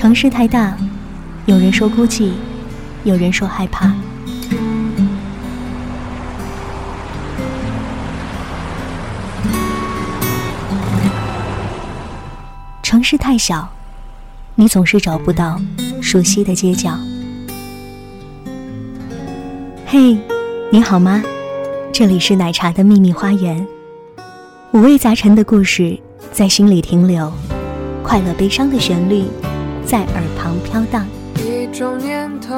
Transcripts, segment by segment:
城市太大，有人说孤寂，有人说害怕。城市太小，你总是找不到熟悉的街角。嘿，你好吗？这里是奶茶的秘密花园，五味杂陈的故事在心里停留，快乐悲伤的旋律在耳旁飘荡。一种念头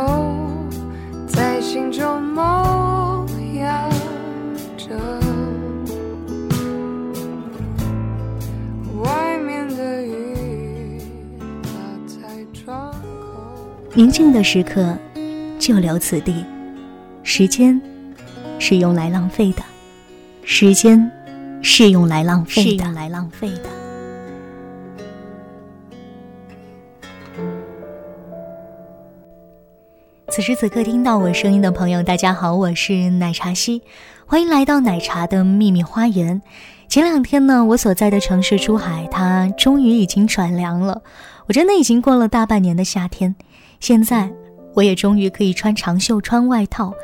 在心中萌芽着，外面的雨打在窗口。宁静的时刻，就留此地。时间是用来浪费的，时间是用来浪费的，是用来浪费的。此时此刻听到我声音的朋友，大家好，我是奶茶西，欢迎来到奶茶的秘密花园。前两天呢，我所在的城市珠海，它终于已经转凉了。我真的已经过了大半年的夏天，现在我也终于可以穿长袖、穿外套，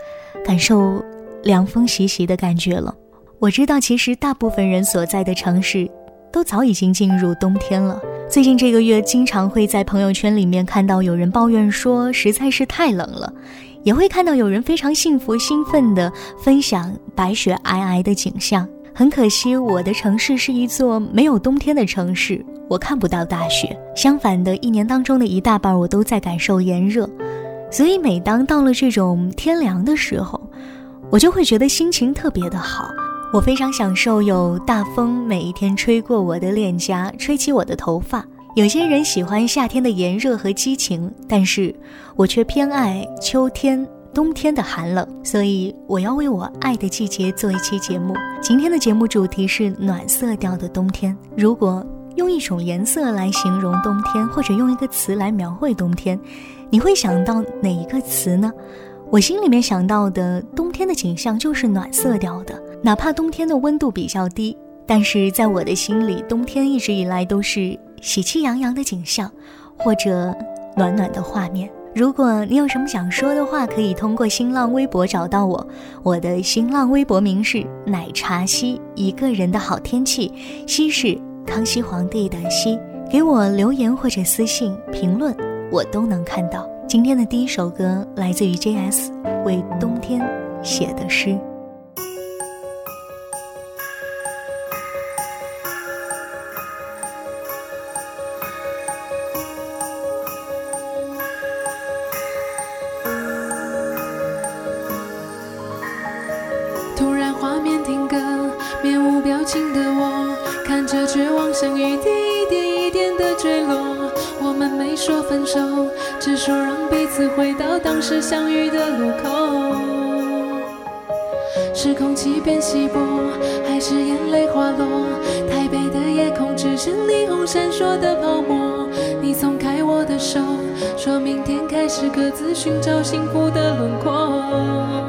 感受凉风习习的感觉了。我知道，其实大部分人所在的城市，都早已经进入冬天了。最近这个月，经常会在朋友圈里面看到有人抱怨说实在是太冷了，也会看到有人非常幸福兴奋地分享白雪皑皑的景象。很可惜，我的城市是一座没有冬天的城市，我看不到大雪。相反的，一年当中的一大半我都在感受炎热，所以每当到了这种天凉的时候，我就会觉得心情特别的好。我非常享受有大风每一天吹过我的脸颊，吹起我的头发。有些人喜欢夏天的炎热和激情，但是我却偏爱秋天、冬天的寒冷。所以我要为我爱的季节做一期节目。今天的节目主题是暖色调的冬天。如果用一种颜色来形容冬天，或者用一个词来描绘冬天，你会想到哪一个词呢？我心里面想到的冬天的景象就是暖色调的。哪怕冬天的温度比较低，但是在我的心里，冬天一直以来都是喜气洋洋的景象，或者暖暖的画面。如果你有什么想说的话，可以通过新浪微博找到我，我的新浪微博名是奶茶西，一个人的好天气，西是康熙皇帝的西，给我留言或者私信评论，我都能看到。今天的第一首歌来自于 J.S 为冬天写的诗。情的我，看着绝望像雨滴一点一点的坠落。我们没说分手，只说让彼此回到当时相遇的路口。是空气变稀薄，还是眼泪滑落？台北的夜空只剩霓虹闪烁的泡沫。你松开我的手，说明天开始各自寻找幸福的轮廓。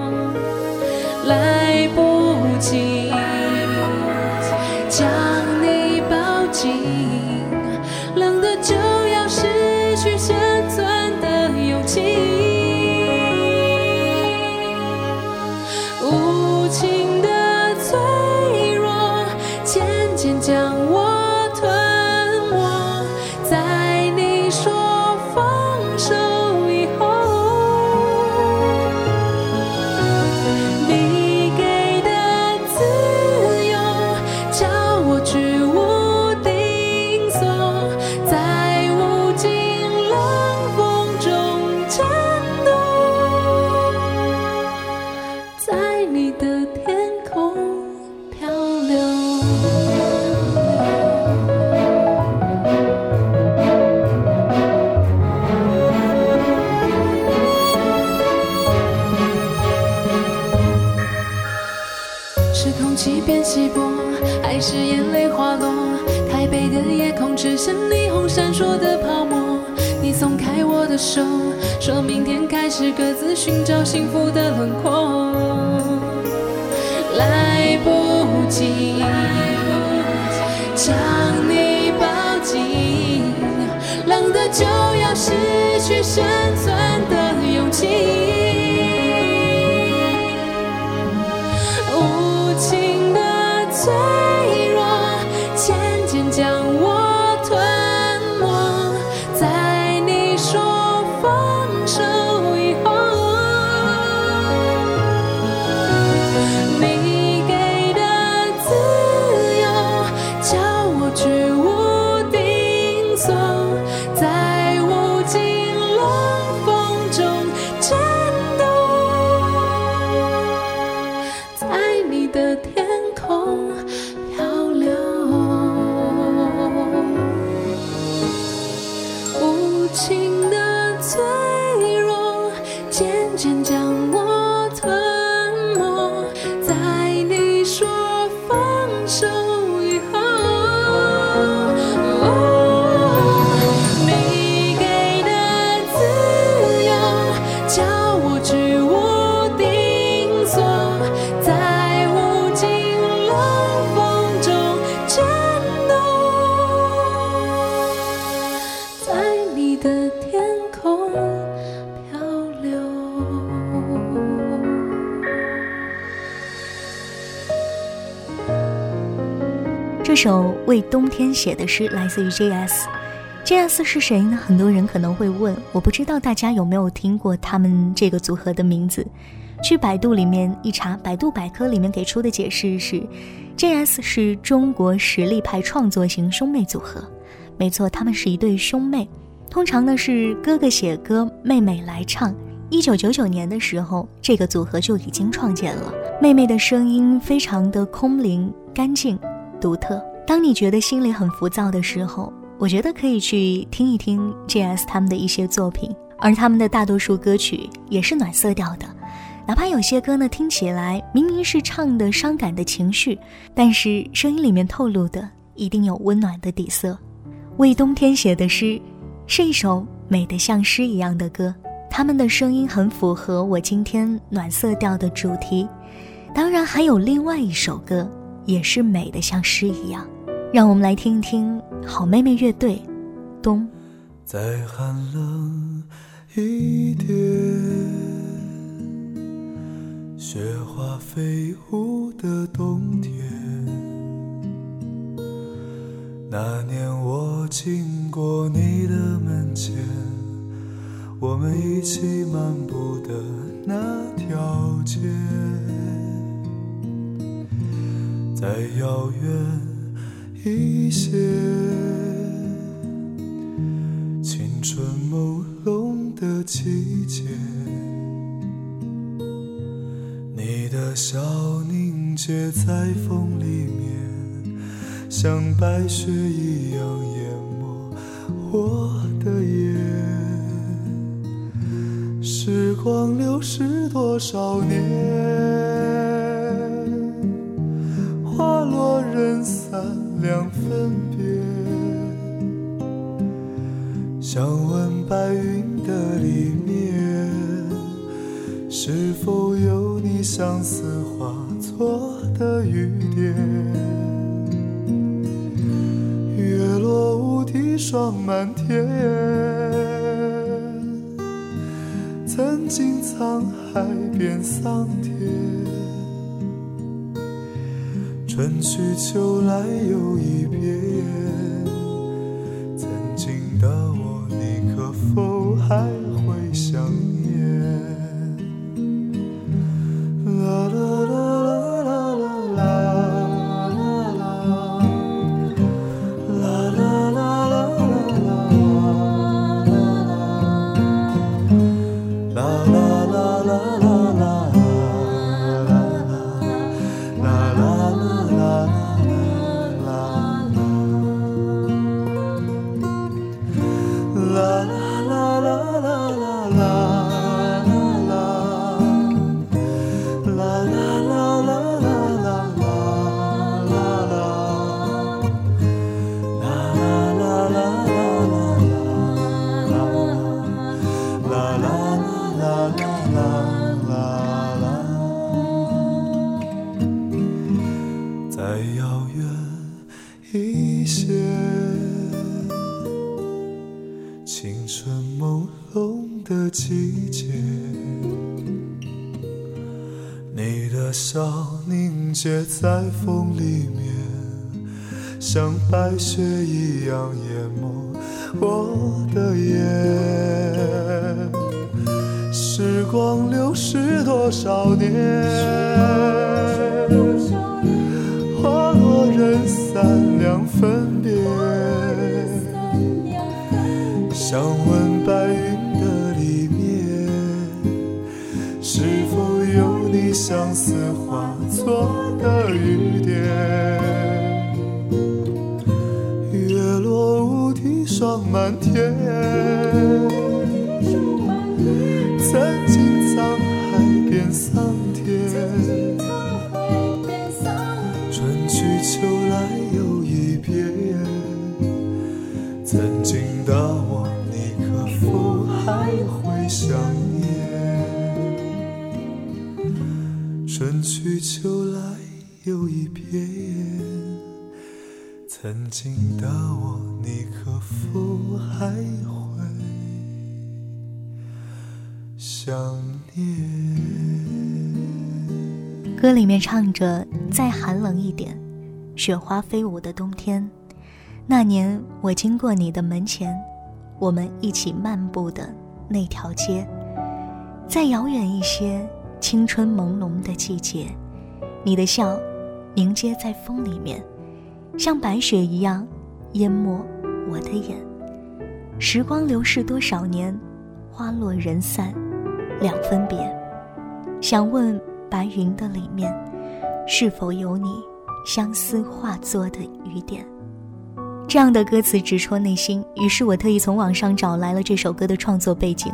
说明天开始各自寻找幸福的轮廓。为冬天写的诗来自于 J.S。J.S 是谁呢？很多人可能会问，我不知道大家有没有听过他们这个组合的名字。去百度里面一查，百度百科里面给出的解释是，J.S 是中国实力派创作型兄妹组合。没错，他们是一对兄妹，通常呢是哥哥写歌，妹妹来唱。一九九九年的时候，这个组合就已经创建了。妹妹的声音非常的空灵、干净、独特。当你觉得心里很浮躁的时候，我觉得可以去听一听 J.S 他们的一些作品，而他们的大多数歌曲也是暖色调的。哪怕有些歌呢，听起来明明是唱的伤感的情绪，但是声音里面透露的一定有温暖的底色。为冬天写的诗，是一首美得像诗一样的歌。他们的声音很符合我今天暖色调的主题。当然，还有另外一首歌，也是美得像诗一样。让我们来听一听好妹妹乐队《冬》。再寒冷一点，雪花飞舞的冬天。那年我经过你的门前，我们一起漫步的那条街，再遥远一些。青春朦胧的季节，你的笑凝结在风里面，像白雪一样淹没我的眼。时光流逝多少年，两分别。想问白云的里面，是否有你相思化作的雨点？月落乌啼霜满天，曾经沧海变桑田去秋来又一遍。曾经的我，你可否还会想念？在风里面，像白雪一样淹没我的眼。时光流逝多少年，花落人散两分别。想问白云的里面，是否有你相思花作的雨点？月落乌啼霜满天。去秋来又一遍。曾经的我，你可否还会想念？歌里面唱着：“再寒冷一点，雪花飞舞的冬天。”那年我经过你的门前，我们一起漫步的那条街。再遥远一些，青春朦胧的季节，你的笑凝结在风里面，像白雪一样淹没我的眼。时光流逝多少年，花落人散两分别。想问白云的里面，是否有你相思化作的雨点？这样的歌词直戳内心，于是我特意从网上找来了这首歌的创作背景。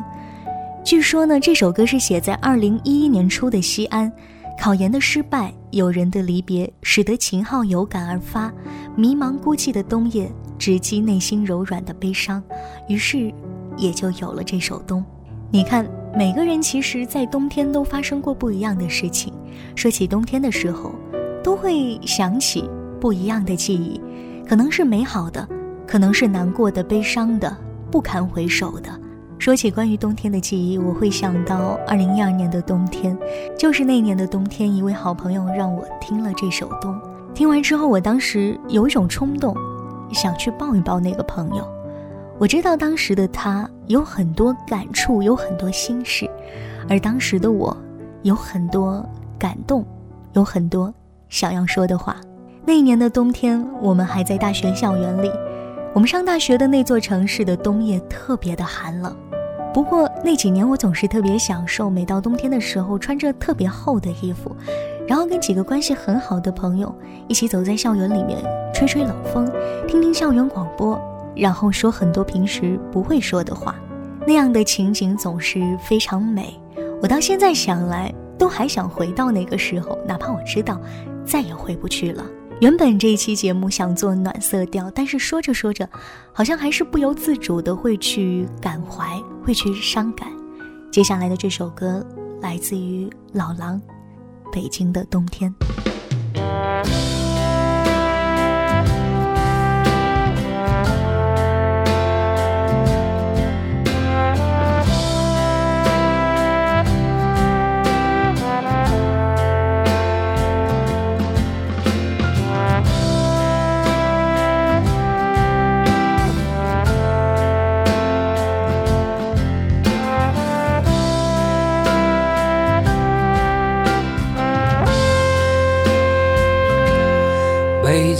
据说呢，这首歌是写在二零一一年初的西安，考研的失败，友人的离别，使得秦昊有感而发，迷茫孤寂的冬夜，直击内心柔软的悲伤，于是也就有了这首《冬》。你看，每个人其实，在冬天都发生过不一样的事情，说起冬天的时候，都会想起不一样的记忆。可能是美好的，可能是难过的、悲伤的、不堪回首的。说起关于冬天的记忆，我会想到二零一二年的冬天，就是那年的冬天，一位好朋友让我听了这首《冬》。听完之后，我当时有一种冲动，想去抱一抱那个朋友。我知道当时的他有很多感触，有很多心事，而当时的我有很多感动，有很多想要说的话。那一年的冬天，我们还在大学校园里。我们上大学的那座城市的冬夜特别的寒冷。不过那几年，我总是特别享受每到冬天的时候，穿着特别厚的衣服，然后跟几个关系很好的朋友一起走在校园里面，吹吹冷风，听听校园广播，然后说很多平时不会说的话。那样的情景总是非常美。我到现在想来，都还想回到那个时候，哪怕我知道再也回不去了。原本这一期节目想做暖色调，但是说着说着，好像还是不由自主的会去感怀，会去伤感。接下来的这首歌来自于老狼，《北京的冬天》。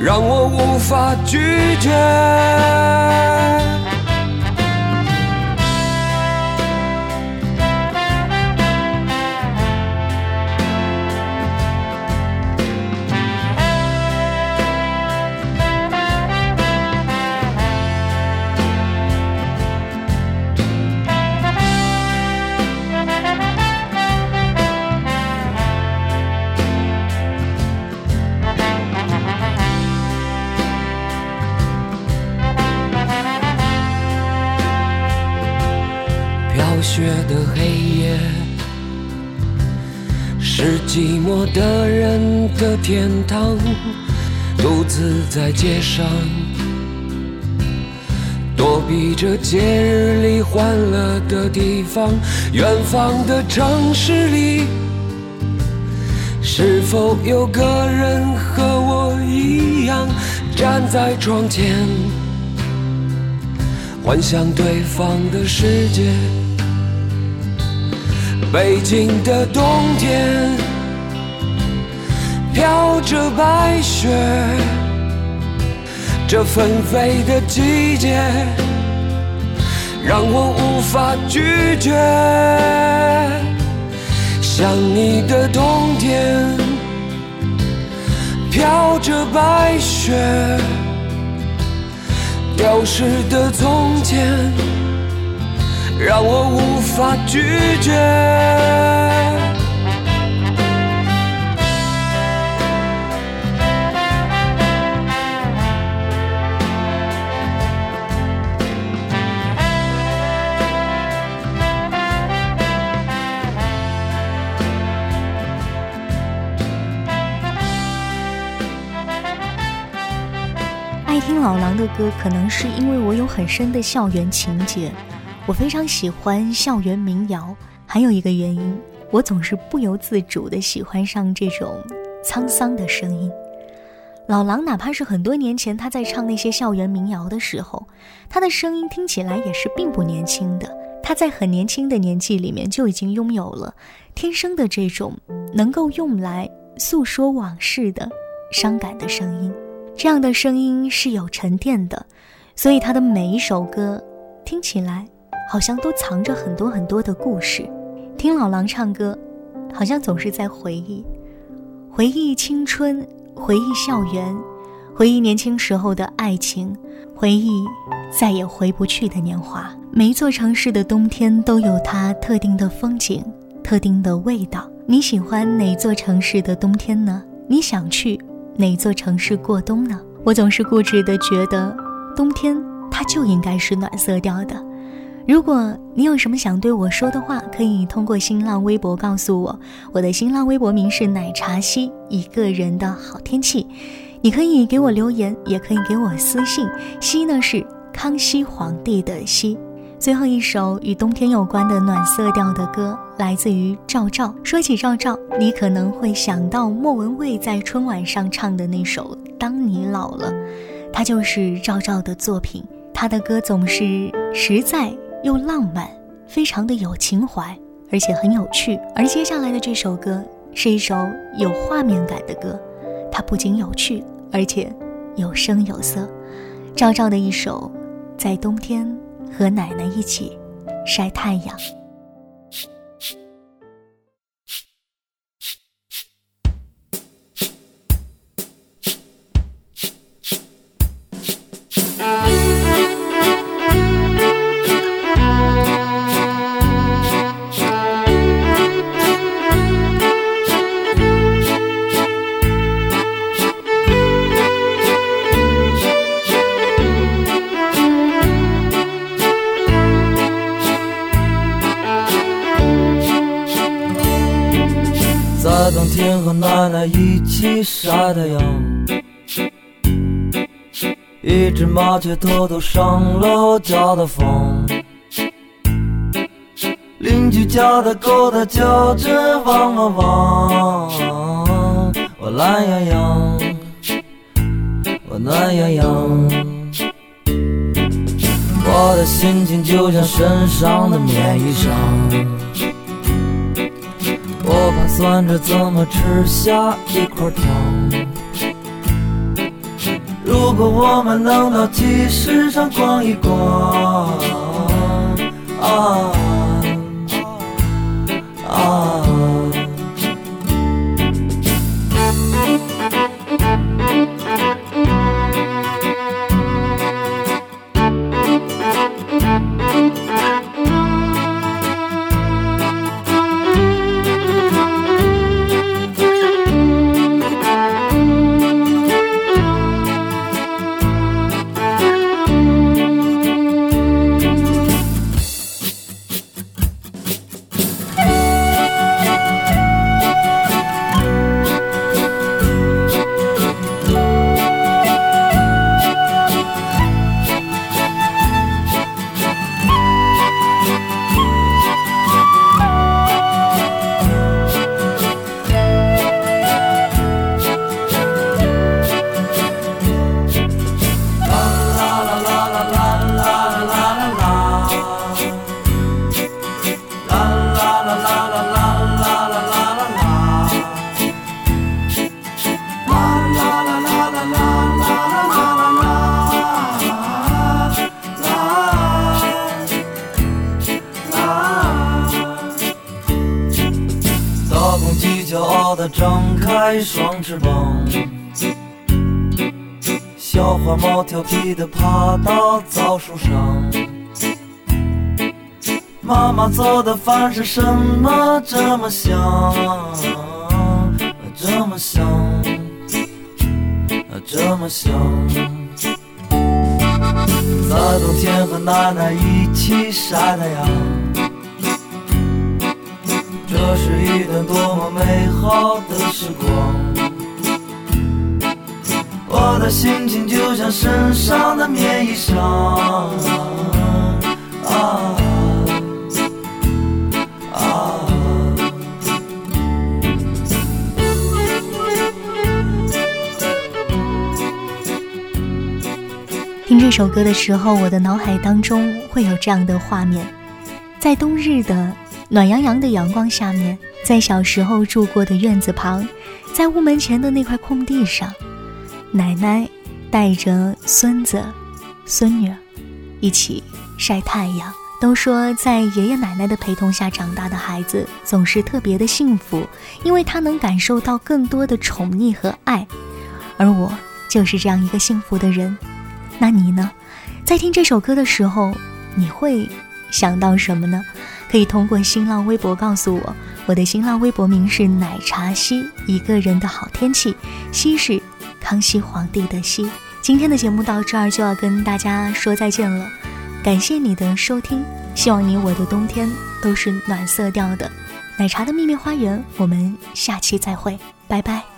让我无法拒绝。上，躲避着节日里欢乐的地方。远方的城市里，是否有个人和我一样站在窗前？幻想对方的世界，北京的冬天飘着白雪，这纷飞的季节让我无法拒绝。想你的冬天飘着白雪。丢失的从前，让我无法拒绝。听老狼的歌，可能是因为我有很深的校园情节，我非常喜欢校园民谣。还有一个原因，我总是不由自主地喜欢上这种沧桑的声音。老狼哪怕是很多年前他在唱那些校园民谣的时候，他的声音听起来也是并不年轻的。他在很年轻的年纪里面就已经拥有了天生的这种能够用来诉说往事的伤感的声音。这样的声音是有沉淀的，所以他的每一首歌听起来好像都藏着很多很多的故事。听老狼唱歌，好像总是在回忆，回忆青春，回忆校园，回忆年轻时候的爱情，回忆再也回不去的年华。每一座城市的冬天都有它特定的风景，特定的味道。你喜欢哪座城市的冬天呢？你想去？哪座城市过冬呢？我总是固执的觉得，冬天它就应该是暖色调的。如果你有什么想对我说的话，可以通过新浪微博告诉我。我的新浪微博名是奶茶西，一个人的好天气。你可以给我留言，也可以给我私信。西呢是康熙皇帝的西。最后一首与冬天有关的暖色调的歌，来自于赵照。说起赵照，你可能会想到莫文蔚在春晚上唱的那首《当你老了》，它就是赵照的作品。他的歌总是实在又浪漫，非常的有情怀，而且很有趣。而接下来的这首歌是一首有画面感的歌，它不仅有趣，而且有声有色。赵照的一首《在冬天》。和奶奶一起晒太阳。晒太阳，一只麻雀偷偷上了我家的房，邻居家的狗它叫着汪汪汪，我懒洋洋，我暖洋洋，我的心情就像身上的棉衣裳。算着怎么吃下一块糖。如果我们能到集市上逛一逛，啊啊！张开双翅膀。小花猫调皮地爬到枣树上。妈妈做的饭是什么这么香？这么香，这么香。在冬天和奶奶一起晒太阳，这是一段多么美好的时光。我的心情就像身上的棉衣裳，啊啊！听这首歌的时候，我的脑海当中会有这样的画面：在冬日的暖洋洋的阳光下面，在小时候住过的院子旁，在屋门前的那块空地上。奶奶带着孙子、孙女一起晒太阳。都说在爷爷奶奶的陪同下长大的孩子总是特别的幸福，因为他能感受到更多的宠溺和爱。而我就是这样一个幸福的人。那你呢？在听这首歌的时候，你会想到什么呢？可以通过新浪微博告诉我。我的新浪微博名是奶茶西，一个人的好天气，西是。康熙皇帝的西，今天的节目到这儿就要跟大家说再见了，感谢你的收听，希望你我的冬天都是暖色调的。奶茶的秘密花园，我们下期再会，拜拜。